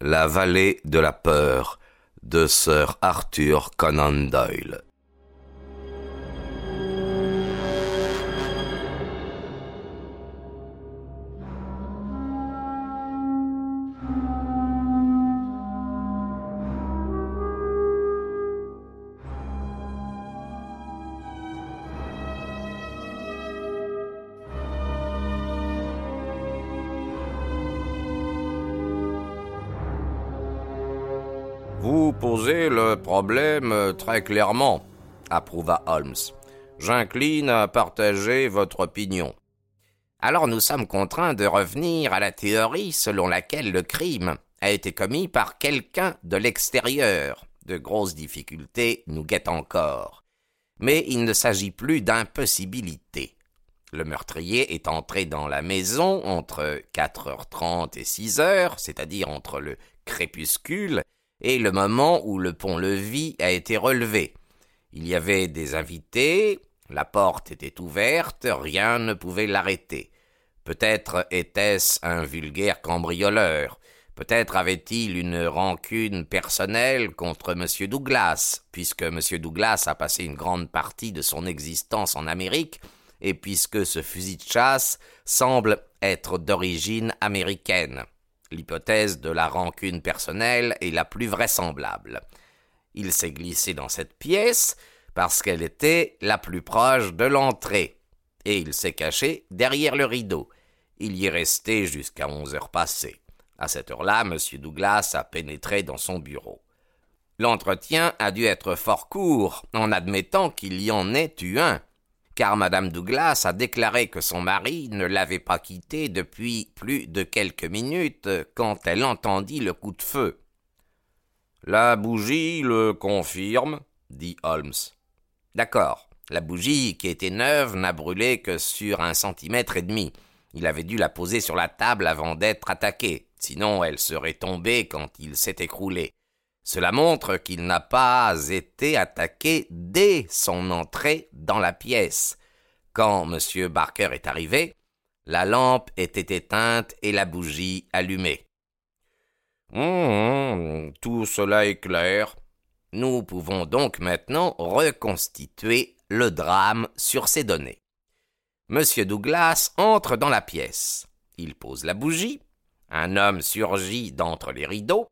La vallée de la peur de Sir Arthur Conan Doyle. Vous posez le problème très clairement, approuva Holmes. J'incline à partager votre opinion. Alors nous sommes contraints de revenir à la théorie selon laquelle le crime a été commis par quelqu'un de l'extérieur. De grosses difficultés nous guettent encore. Mais il ne s'agit plus d'impossibilité. Le meurtrier est entré dans la maison entre 4h30 et 6h, c'est-à-dire entre le crépuscule et le moment où le pont-levis a été relevé. Il y avait des invités, la porte était ouverte, rien ne pouvait l'arrêter. Peut-être était-ce un vulgaire cambrioleur, peut-être avait-il une rancune personnelle contre M. Douglas, puisque M. Douglas a passé une grande partie de son existence en Amérique, et puisque ce fusil de chasse semble être d'origine américaine. L'hypothèse de la rancune personnelle est la plus vraisemblable. Il s'est glissé dans cette pièce parce qu'elle était la plus proche de l'entrée, et il s'est caché derrière le rideau. Il y est resté jusqu'à onze heures passées. À cette heure-là, M. Douglas a pénétré dans son bureau. L'entretien a dû être fort court, en admettant qu'il y en ait eu un, car Madame Douglas a déclaré que son mari ne l'avait pas quitté depuis plus de quelques minutes quand elle entendit le coup de feu. La bougie le confirme, dit Holmes. D'accord. La bougie, qui était neuve, n'a brûlé que sur un centimètre et demi. Il avait dû la poser sur la table avant d'être attaqué, sinon elle serait tombée quand il s'est écroulé. Cela montre qu'il n'a pas été attaqué dès son entrée dans la pièce. Quand M. Barker est arrivé, la lampe était éteinte et la bougie allumée. Hum, tout cela est clair. Nous pouvons donc maintenant reconstituer le drame sur ces données. M. Douglas entre dans la pièce. Il pose la bougie. Un homme surgit d'entre les rideaux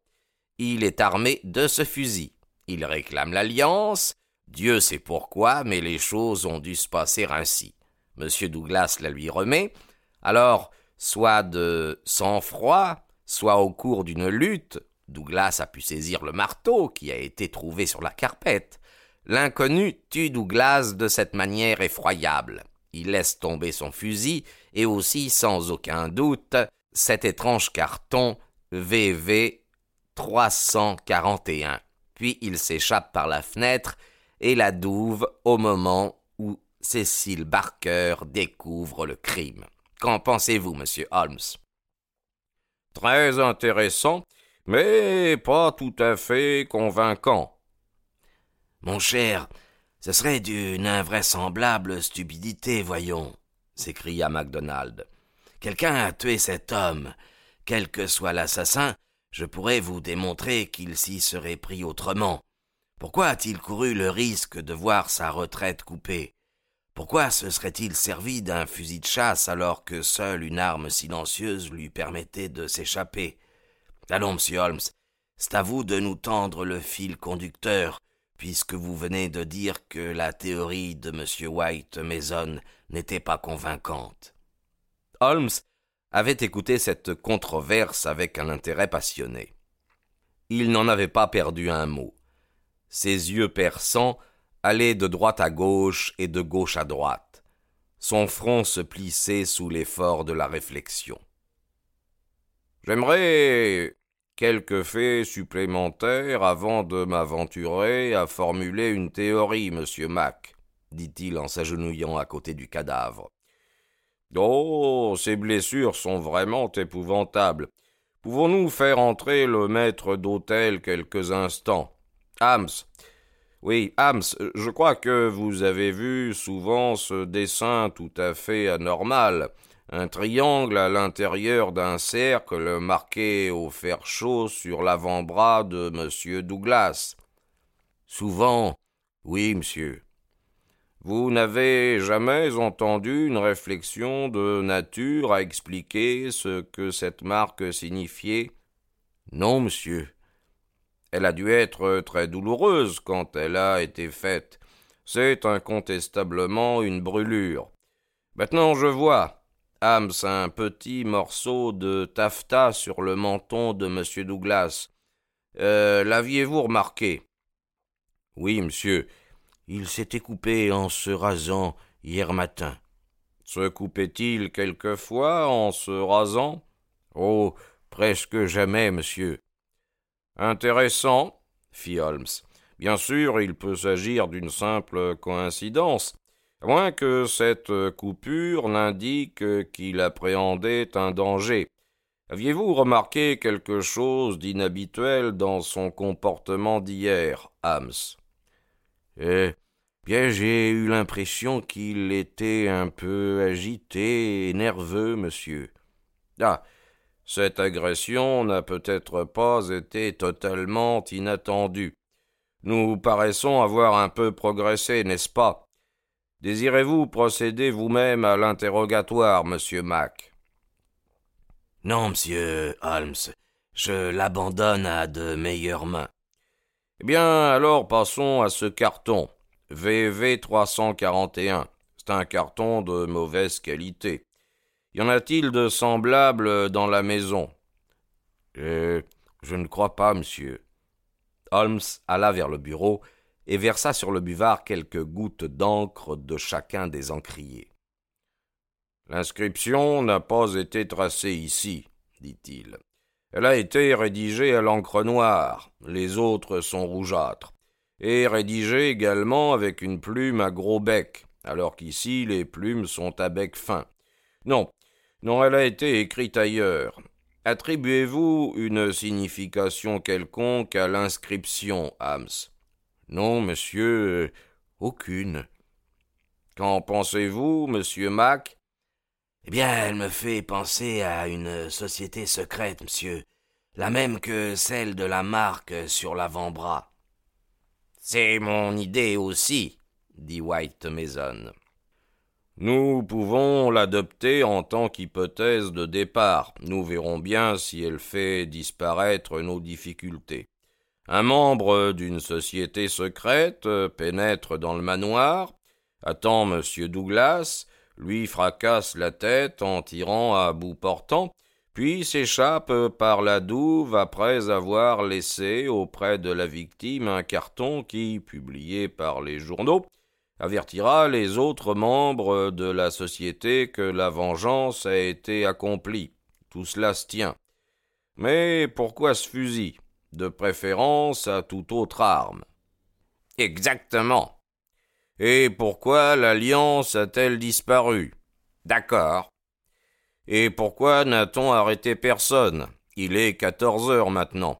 il est armé de ce fusil. Il réclame l'alliance. Dieu sait pourquoi, mais les choses ont dû se passer ainsi. Monsieur Douglas la lui remet. Alors, soit de sang-froid, soit au cours d'une lutte, Douglas a pu saisir le marteau qui a été trouvé sur la carpette. L'inconnu tue Douglas de cette manière effroyable. Il laisse tomber son fusil et aussi, sans aucun doute, cet étrange carton VV 341. Puis il s'échappe par la fenêtre et la douve au moment où Cécile Barker découvre le crime. Qu'en pensez-vous, monsieur Holmes? Très intéressant, mais pas tout à fait convaincant. Mon cher, ce serait d'une invraisemblable stupidité, voyons, s'écria MacDonald. Quelqu'un a tué cet homme. Quel que soit l'assassin, je pourrais vous démontrer qu'il s'y serait pris autrement. Pourquoi a-t-il couru le risque de voir sa retraite coupée? Pourquoi se serait-il servi d'un fusil de chasse alors que seule une arme silencieuse lui permettait de s'échapper? Allons, monsieur Holmes, c'est à vous de nous tendre le fil conducteur, puisque vous venez de dire que la théorie de M. White Mason n'était pas convaincante. Holmes avait écouté cette controverse avec un intérêt passionné. Il n'en avait pas perdu un mot. Ses yeux perçants allaient de droite à gauche et de gauche à droite. Son front se plissait sous l'effort de la réflexion. J'aimerais quelques faits supplémentaires avant de m'aventurer à formuler une théorie, monsieur Mac, dit-il en s'agenouillant à côté du cadavre. Oh. Ces blessures sont vraiment épouvantables. Pouvons-nous faire entrer le maître d'hôtel quelques instants? Hams. Oui, Hams, je crois que vous avez vu souvent ce dessin tout à fait anormal, un triangle à l'intérieur d'un cercle marqué au fer chaud sur l'avant-bras de M. Douglas. Souvent, oui, monsieur. Vous n'avez jamais entendu une réflexion de nature à expliquer ce que cette marque signifiait? Non, monsieur. Elle a dû être très douloureuse quand elle a été faite. C'est incontestablement une brûlure. Maintenant je vois. Hams un petit morceau de taffetas sur le menton de M. Douglas. Euh, L'aviez-vous remarqué? Oui, monsieur. Il s'était coupé en se rasant hier matin. Se coupait-il quelquefois en se rasant? Oh, presque jamais, monsieur. Intéressant, fit Holmes. Bien sûr, il peut s'agir d'une simple coïncidence, à moins que cette coupure n'indique qu'il appréhendait un danger. Aviez-vous remarqué quelque chose d'inhabituel dans son comportement d'hier, Hams bien, j'ai eu l'impression qu'il était un peu agité et nerveux, monsieur. Ah. Cette agression n'a peut-être pas été totalement inattendue. Nous paraissons avoir un peu progressé, n'est-ce pas? Désirez-vous procéder vous-même à l'interrogatoire, monsieur Mac? Non, monsieur Holmes. Je l'abandonne à de meilleures mains. Eh bien, alors passons à ce carton. VV 341. C'est un carton de mauvaise qualité. Y en a-t-il de semblables dans la maison? Euh, Je ne crois pas, monsieur. Holmes alla vers le bureau et versa sur le buvard quelques gouttes d'encre de chacun des encriers. L'inscription n'a pas été tracée ici, dit-il. Elle a été rédigée à l'encre noire, les autres sont rougeâtres, et rédigée également avec une plume à gros bec, alors qu'ici les plumes sont à bec fin. Non, non, elle a été écrite ailleurs. Attribuez-vous une signification quelconque à l'inscription, Hams? Non, monsieur, aucune. Qu'en pensez-vous, monsieur Mac eh bien, elle me fait penser à une société secrète, monsieur, la même que celle de la marque sur l'avant-bras. C'est mon idée aussi, dit White Mason. Nous pouvons l'adopter en tant qu'hypothèse de départ. Nous verrons bien si elle fait disparaître nos difficultés. Un membre d'une société secrète pénètre dans le manoir, attend M. Douglas, lui fracasse la tête en tirant à bout portant, puis s'échappe par la douve après avoir laissé auprès de la victime un carton qui, publié par les journaux, avertira les autres membres de la société que la vengeance a été accomplie. Tout cela se tient. Mais pourquoi ce fusil? De préférence à toute autre arme. Exactement. Et pourquoi l'Alliance a-t-elle disparu? D'accord. Et pourquoi n'a-t-on arrêté personne? Il est quatorze heures maintenant.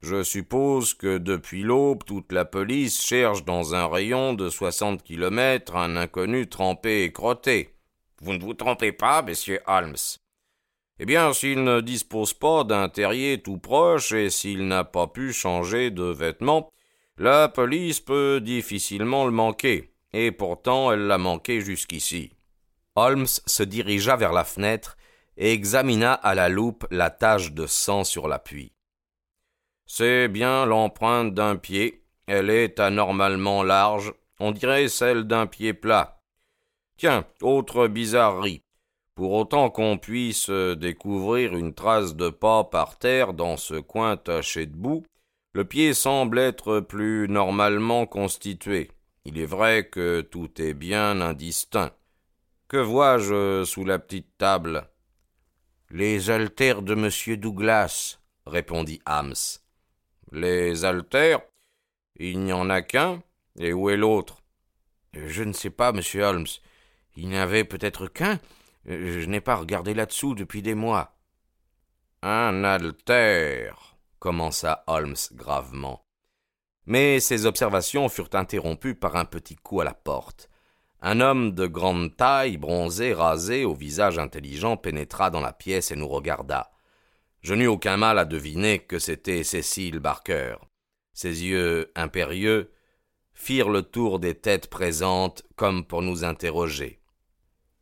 Je suppose que depuis l'aube, toute la police cherche dans un rayon de soixante kilomètres un inconnu trempé et crotté. Vous ne vous trompez pas, monsieur Holmes. Eh bien, s'il ne dispose pas d'un terrier tout proche et s'il n'a pas pu changer de vêtements, la police peut difficilement le manquer, et pourtant elle l'a manqué jusqu'ici. Holmes se dirigea vers la fenêtre et examina à la loupe la tache de sang sur l'appui. C'est bien l'empreinte d'un pied. Elle est anormalement large, on dirait celle d'un pied plat. Tiens, autre bizarrerie. Pour autant qu'on puisse découvrir une trace de pas par terre dans ce coin taché de boue, le pied semble être plus normalement constitué. Il est vrai que tout est bien indistinct. Que vois-je sous la petite table? Les haltères de monsieur Douglas, répondit Hams. Les haltères? Il n'y en a qu'un Et où est l'autre? Je ne sais pas, monsieur Holmes. Il n'y avait peut-être qu'un. Je n'ai pas regardé là-dessous depuis des mois. Un haltère commença Holmes gravement. Mais ses observations furent interrompues par un petit coup à la porte. Un homme de grande taille, bronzé, rasé, au visage intelligent, pénétra dans la pièce et nous regarda. Je n'eus aucun mal à deviner que c'était Cécile Barker. Ses yeux impérieux firent le tour des têtes présentes comme pour nous interroger.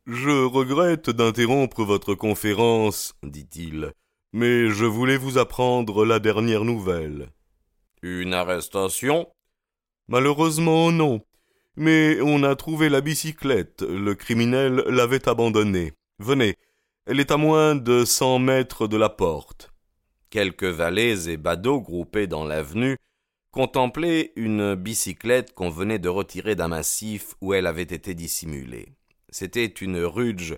Je regrette d'interrompre votre conférence, dit-il, mais je voulais vous apprendre la dernière nouvelle. Une arrestation? Malheureusement non. Mais on a trouvé la bicyclette. Le criminel l'avait abandonnée. Venez, elle est à moins de cent mètres de la porte. Quelques valets et badauds groupés dans l'avenue contemplaient une bicyclette qu'on venait de retirer d'un massif où elle avait été dissimulée. C'était une Rudge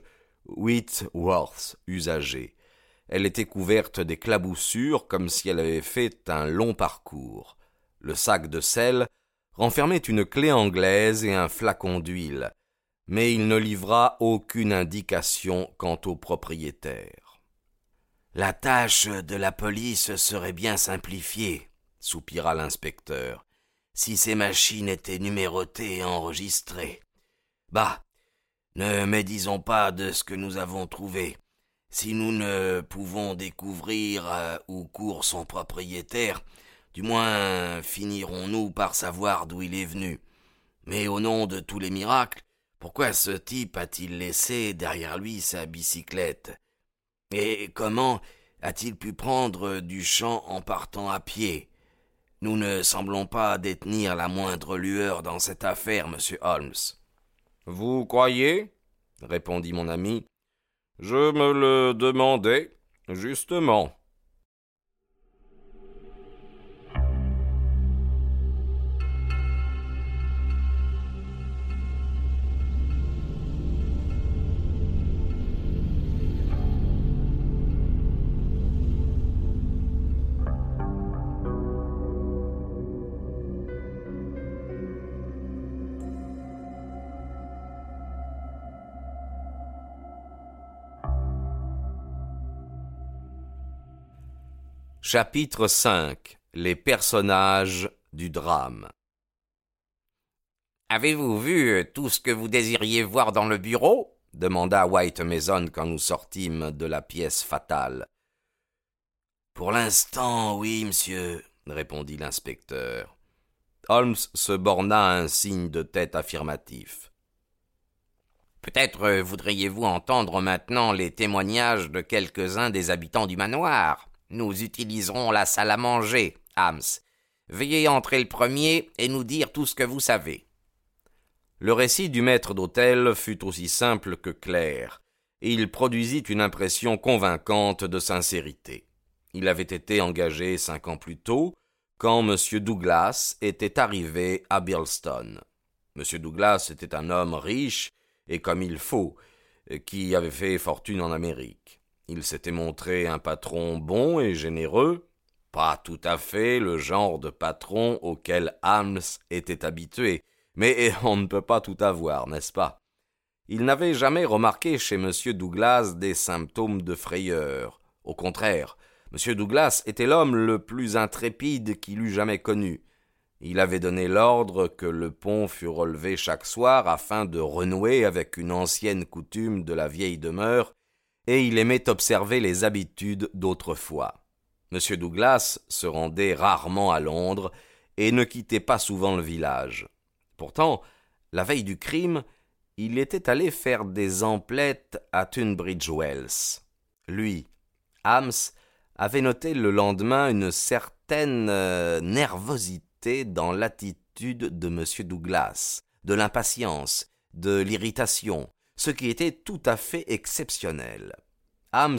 Whitworth usagée. Elle était couverte d'éclaboussures comme si elle avait fait un long parcours. Le sac de sel renfermait une clé anglaise et un flacon d'huile, mais il ne livra aucune indication quant au propriétaire. La tâche de la police serait bien simplifiée, soupira l'inspecteur, si ces machines étaient numérotées et enregistrées. Bah, ne médisons pas de ce que nous avons trouvé. Si nous ne pouvons découvrir euh, où court son propriétaire, du moins finirons-nous par savoir d'où il est venu. Mais au nom de tous les miracles, pourquoi ce type a-t-il laissé derrière lui sa bicyclette? Et comment a-t-il pu prendre du champ en partant à pied? Nous ne semblons pas détenir la moindre lueur dans cette affaire, monsieur Holmes. Vous croyez? répondit mon ami. Je me le demandais, justement. Chapitre 5 Les personnages du drame Avez-vous vu tout ce que vous désiriez voir dans le bureau? demanda White Mason quand nous sortîmes de la pièce fatale. Pour l'instant, oui, monsieur, répondit l'inspecteur. Holmes se borna à un signe de tête affirmatif. Peut-être voudriez-vous entendre maintenant les témoignages de quelques-uns des habitants du manoir? Nous utiliserons la salle à manger, Hams. Veuillez entrer le premier et nous dire tout ce que vous savez. Le récit du maître d'hôtel fut aussi simple que clair, et il produisit une impression convaincante de sincérité. Il avait été engagé cinq ans plus tôt, quand M. Douglas était arrivé à Birlstone. M. Douglas était un homme riche et comme il faut, qui avait fait fortune en Amérique. Il s'était montré un patron bon et généreux, pas tout à fait le genre de patron auquel Hams était habitué, mais on ne peut pas tout avoir, n'est-ce pas? Il n'avait jamais remarqué chez M. Douglas des symptômes de frayeur. Au contraire, M. Douglas était l'homme le plus intrépide qu'il eût jamais connu. Il avait donné l'ordre que le pont fût relevé chaque soir afin de renouer avec une ancienne coutume de la vieille demeure et il aimait observer les habitudes d'autrefois. M. Douglas se rendait rarement à Londres et ne quittait pas souvent le village. Pourtant, la veille du crime, il était allé faire des emplettes à Tunbridge Wells. Lui, Hams, avait noté le lendemain une certaine euh, nervosité dans l'attitude de M. Douglas, de l'impatience, de l'irritation, ce qui était tout à fait exceptionnel. Hams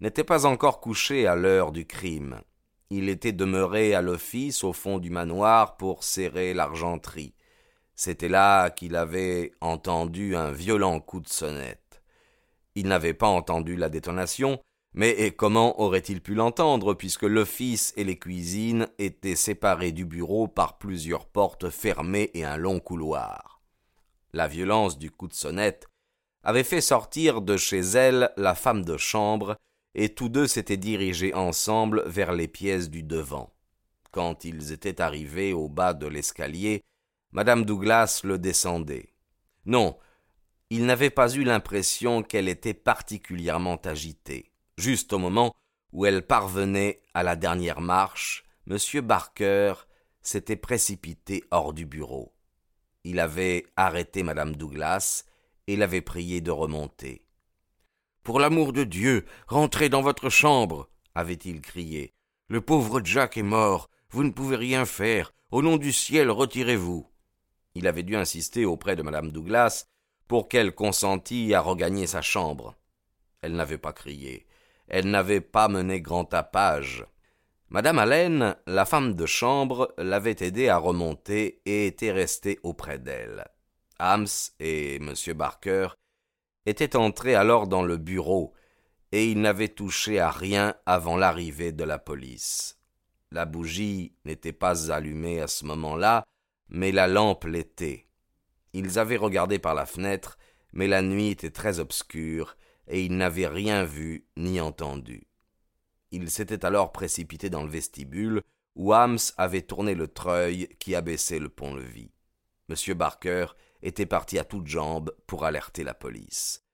n'était pas encore couché à l'heure du crime. Il était demeuré à l'office au fond du manoir pour serrer l'argenterie. C'était là qu'il avait entendu un violent coup de sonnette. Il n'avait pas entendu la détonation, mais comment aurait-il pu l'entendre puisque l'office et les cuisines étaient séparés du bureau par plusieurs portes fermées et un long couloir? La violence du coup de sonnette avait fait sortir de chez elle la femme de chambre, et tous deux s'étaient dirigés ensemble vers les pièces du devant. Quand ils étaient arrivés au bas de l'escalier, madame Douglas le descendait. Non, il n'avait pas eu l'impression qu'elle était particulièrement agitée. Juste au moment où elle parvenait à la dernière marche, M. Barker s'était précipité hors du bureau. Il avait arrêté Madame Douglas et l'avait prié de remonter. Pour l'amour de Dieu, rentrez dans votre chambre, avait-il crié. Le pauvre Jack est mort, vous ne pouvez rien faire. Au nom du ciel, retirez-vous. Il avait dû insister auprès de madame Douglas pour qu'elle consentît à regagner sa chambre. Elle n'avait pas crié. Elle n'avait pas mené grand tapage. Madame Allen, la femme de chambre, l'avait aidée à remonter et était restée auprès d'elle. Hams et M. Barker étaient entrés alors dans le bureau, et ils n'avaient touché à rien avant l'arrivée de la police. La bougie n'était pas allumée à ce moment-là, mais la lampe l'était. Ils avaient regardé par la fenêtre, mais la nuit était très obscure, et ils n'avaient rien vu ni entendu. Ils s'étaient alors précipités dans le vestibule, où Hams avait tourné le treuil qui abaissait le pont-levis. M. Barker était parti à toutes jambes pour alerter la police.